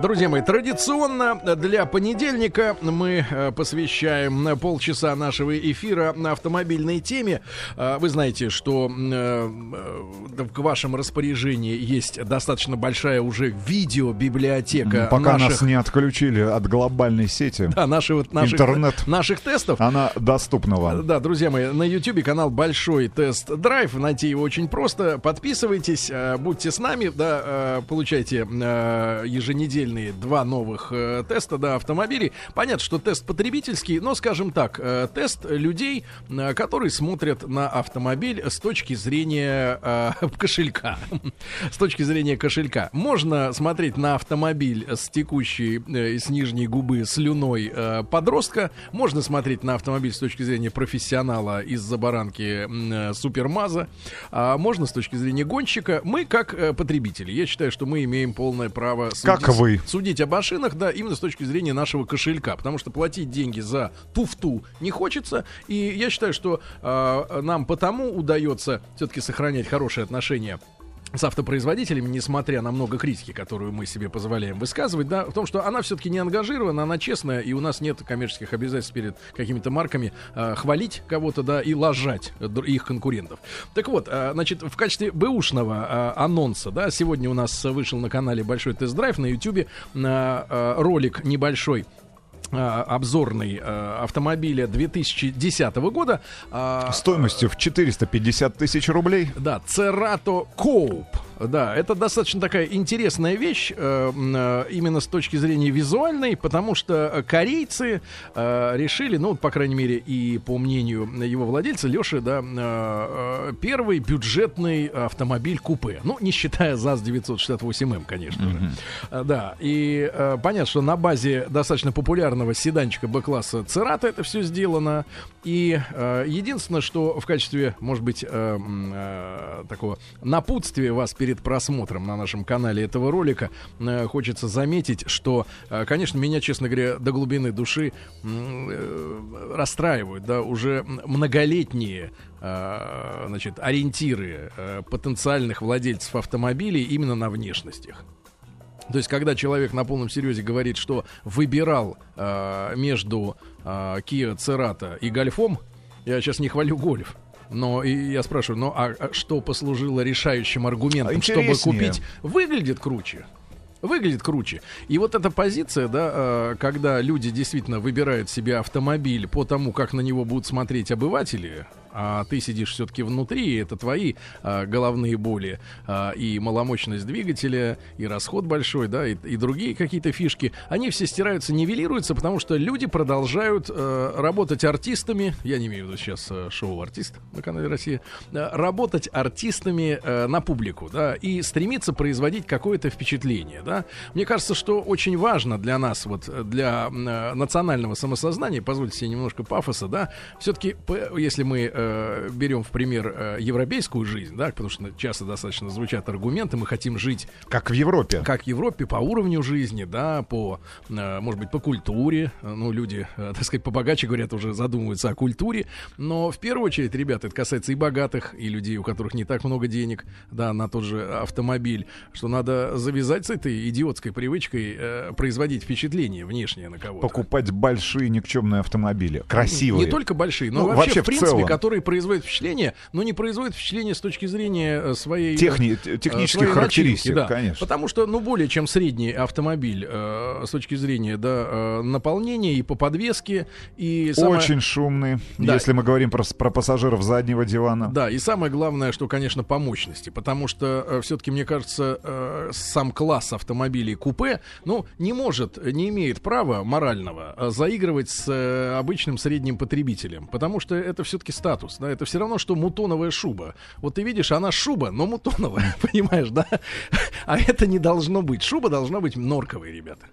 Друзья мои, традиционно для понедельника мы э, посвящаем полчаса нашего эфира на автомобильной теме. Э, вы знаете, что э, в вашем распоряжении есть достаточно большая уже видеобиблиотека. Пока наших... нас не отключили от глобальной сети. Да, наши, вот, наших, интернет. Наших тестов. Она доступна вам. Да, друзья мои, на YouTube канал Большой Тест Драйв. Найти его очень просто. Подписывайтесь, будьте с нами, да, получайте еженедельно отдельные два новых э, теста да, автомобилей. Понятно, что тест потребительский, но, скажем так, э, тест людей, э, которые смотрят на автомобиль с точки зрения э, кошелька. с точки зрения кошелька. Можно смотреть на автомобиль с текущей э, с нижней губы слюной э, подростка. Можно смотреть на автомобиль с точки зрения профессионала из-за баранки э, супермаза. А можно с точки зрения гонщика. Мы, как э, потребители, я считаю, что мы имеем полное право. Как вы? Судить о машинах, да, именно с точки зрения нашего кошелька, потому что платить деньги за туфту не хочется, и я считаю, что э, нам потому удается все-таки сохранять хорошие отношения с автопроизводителями, несмотря на много критики, которую мы себе позволяем высказывать, да, в том, что она все-таки не ангажирована, она честная, и у нас нет коммерческих обязательств перед какими-то марками э, хвалить кого-то, да, и лажать их конкурентов. Так вот, э, значит, в качестве бэушного э, анонса, да, сегодня у нас вышел на канале Большой тест-драйв на YouTube э, э, ролик небольшой Э, обзорный э, автомобиля 2010 года. Э, Стоимостью в 450 тысяч рублей. Да, Cerato Coop. Да, это достаточно такая интересная вещь э, э, именно с точки зрения визуальной, потому что корейцы э, решили, ну, по крайней мере, и по мнению его владельца Леши, да, э, э первый бюджетный автомобиль купе. Ну, не считая ЗАЗ-968М, конечно mm-hmm. же. Да, и э, понятно, что на базе достаточно популярного седанчика Б-класса Церата это все сделано. И э, единственное, что в качестве, может быть, э, э, такого напутствия вас перед просмотром на нашем канале этого ролика э, хочется заметить, что, э, конечно, меня, честно говоря, до глубины души э, расстраивают, да, уже многолетние значит, ориентиры потенциальных владельцев автомобилей именно на внешностях. То есть, когда человек на полном серьезе говорит, что выбирал э, между э, Kia Cerato и Гольфом, я сейчас не хвалю гольф, но и я спрашиваю, ну а, а что послужило решающим аргументом, а чтобы купить? Выглядит круче. Выглядит круче. И вот эта позиция, да, э, когда люди действительно выбирают себе автомобиль по тому, как на него будут смотреть обыватели, а ты сидишь все-таки внутри, и это твои а, головные боли, а, и маломощность двигателя, и расход большой, да, и, и другие какие-то фишки, они все стираются, нивелируются, потому что люди продолжают а, работать артистами, я не имею в виду сейчас а, шоу-артист на канале Россия, а, работать артистами а, на публику, да, и стремиться производить какое-то впечатление, да. Мне кажется, что очень важно для нас, вот, для а, национального самосознания, позвольте себе немножко пафоса, да, все-таки, если мы э, берем в пример э, европейскую жизнь, да, потому что часто достаточно звучат аргументы, мы хотим жить как в Европе, как в Европе по уровню жизни, да, по, э, может быть, по культуре, ну люди, э, так сказать, побогаче говорят уже задумываются о культуре, но в первую очередь, ребята, это касается и богатых, и людей, у которых не так много денег, да, на тот же автомобиль, что надо завязать с этой идиотской привычкой э, производить впечатление внешнее на кого-то. Покупать большие никчемные автомобили, красивые. Не только большие, но ну, вообще, вообще в принципе, целом. которые которые производят впечатление, но не производят впечатление с точки зрения э, своей... Техни... Э, технических своей характеристик, начинки, да. конечно. Потому что, ну, более чем средний автомобиль э, с точки зрения, да, э, наполнения и по подвеске, и... Самое... Очень шумный, да. если мы говорим про, про пассажиров заднего дивана. Да, и самое главное, что, конечно, по мощности, потому что э, все-таки, мне кажется, э, сам класс автомобилей купе, ну, не может, не имеет права морального э, заигрывать с э, обычным средним потребителем, потому что это все-таки статус статус, да, это все равно, что мутоновая шуба. Вот ты видишь, она шуба, но мутоновая, понимаешь, да? А это не должно быть. Шуба должна быть норковой, ребята.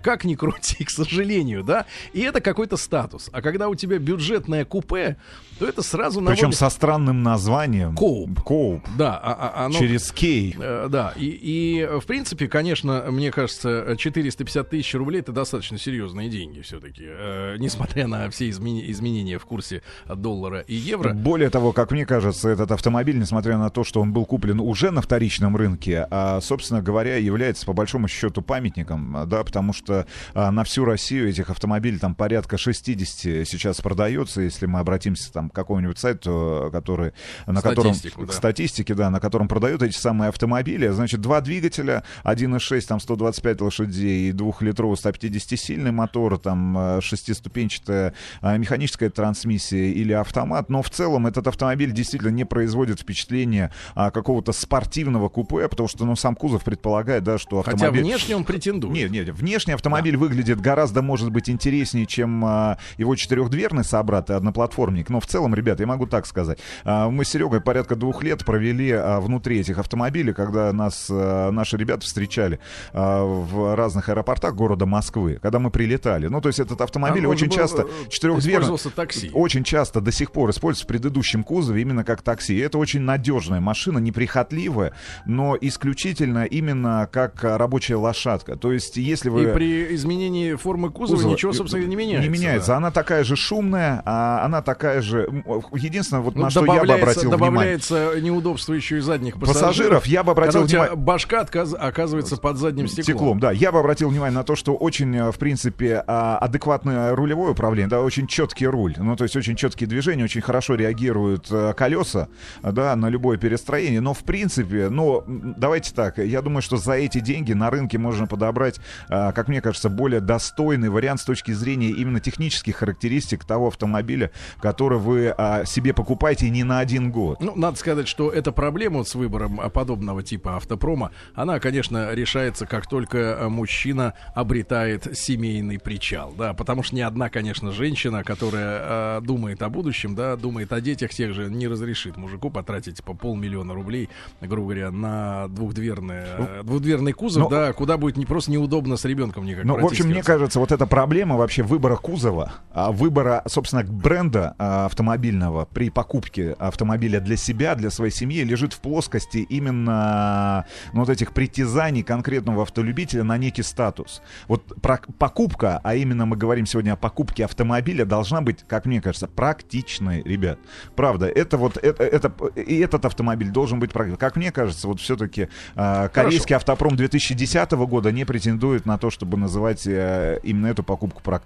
Как ни крути, к сожалению, да. И это какой-то статус. А когда у тебя бюджетное купе, то это сразу наводит... Причем со странным названием. Коуп. Коуп. Да. А, а, оно... Через кей. Э, да. И, и, в принципе, конечно, мне кажется, 450 тысяч рублей это достаточно серьезные деньги все-таки. Э, несмотря на все измени... изменения в курсе доллара и евро. Более того, как мне кажется, этот автомобиль, несмотря на то, что он был куплен уже на вторичном рынке, а, собственно говоря, является по большому счету памятником, да, потому что а, на всю Россию этих автомобилей там порядка 60 сейчас продается, если мы обратимся там к какому-нибудь сайту, который, на котором, да. статистике, да, на котором продают эти самые автомобили, значит, два двигателя, 1.6, там 125 лошадей и двухлитровый 150-сильный мотор, там шестиступенчатая а, механическая трансмиссия или автомат, но в целом этот автомобиль действительно не производит впечатление а, какого-то спортивного купе, потому что, ну, сам кузов предполагает, да, что автомобиль... Хотя внешне он претендует. Нет, нет, внешне автомобиль да. выглядит гораздо, может быть, интереснее, чем а, его четырехдверный собрат и одноплатформник, но в целом, ребята, я могу так сказать, а, мы с Серегой порядка двух лет провели а, внутри этих автомобилей, когда нас наши ребята встречали в разных аэропортах города Москвы, когда мы прилетали. Ну, то есть этот автомобиль а, очень часто э, четырехдверный... такси. Очень часто до сих пор используется в предыдущем кузове именно как такси. И это очень надежная машина, неприхотливая, но исключительно именно как рабочая лошадка. То есть, если вы... И при изменении формы кузова, кузова ничего, собственно, не меняется. Не меняется. Да. Она такая же шумная, а она такая же... Единственное, вот ну, на что я бы обратил добавляется внимание... Добавляется неудобство еще и задних пассажиров. Пассажиров я бы обратил внимание... башка отказ... оказывается под задним стеклом. стеклом. Да, я бы обратил внимание на то, что очень, в принципе, а, адекватное рулевое управление, да, очень четкий руль. Ну, то есть очень четкие движения, очень хорошо реагируют э, колеса, да, на любое перестроение. Но, в принципе, ну, давайте так, я думаю, что за эти деньги на рынке можно подобрать, э, как мне кажется, более достойный вариант с точки зрения именно технических характеристик того автомобиля, который вы а, себе покупаете не на один год. Ну, надо сказать, что эта проблема с выбором подобного типа автопрома, она, конечно, решается, как только мужчина обретает семейный причал, да, потому что ни одна, конечно, женщина, которая э, думает о будущем, да, думает о детях тех же, не разрешит мужику потратить по полмиллиона рублей, грубо говоря, на двухдверный, э, двухдверный кузов, но, да, куда будет не просто неудобно с ребенком никак. Ну, в общем, мне кажется, вот эта проблема вообще выбора кузова, а, выбора, собственно, бренда а, автомобильного при покупке автомобиля для себя, для своей семьи, лежит в плоскости именно ну, вот этих притязаний конкретного автолюбителя на некий статус. Вот про покупка, а именно мы говорим сегодня о покупке автомобиля, должна быть, как мне кажется, практичной, ребят. Правда, это вот это, это и этот автомобиль должен быть практичным. Как мне кажется, вот все-таки э, корейский автопром 2010 года не претендует на то, чтобы называть э, именно эту покупку практичной.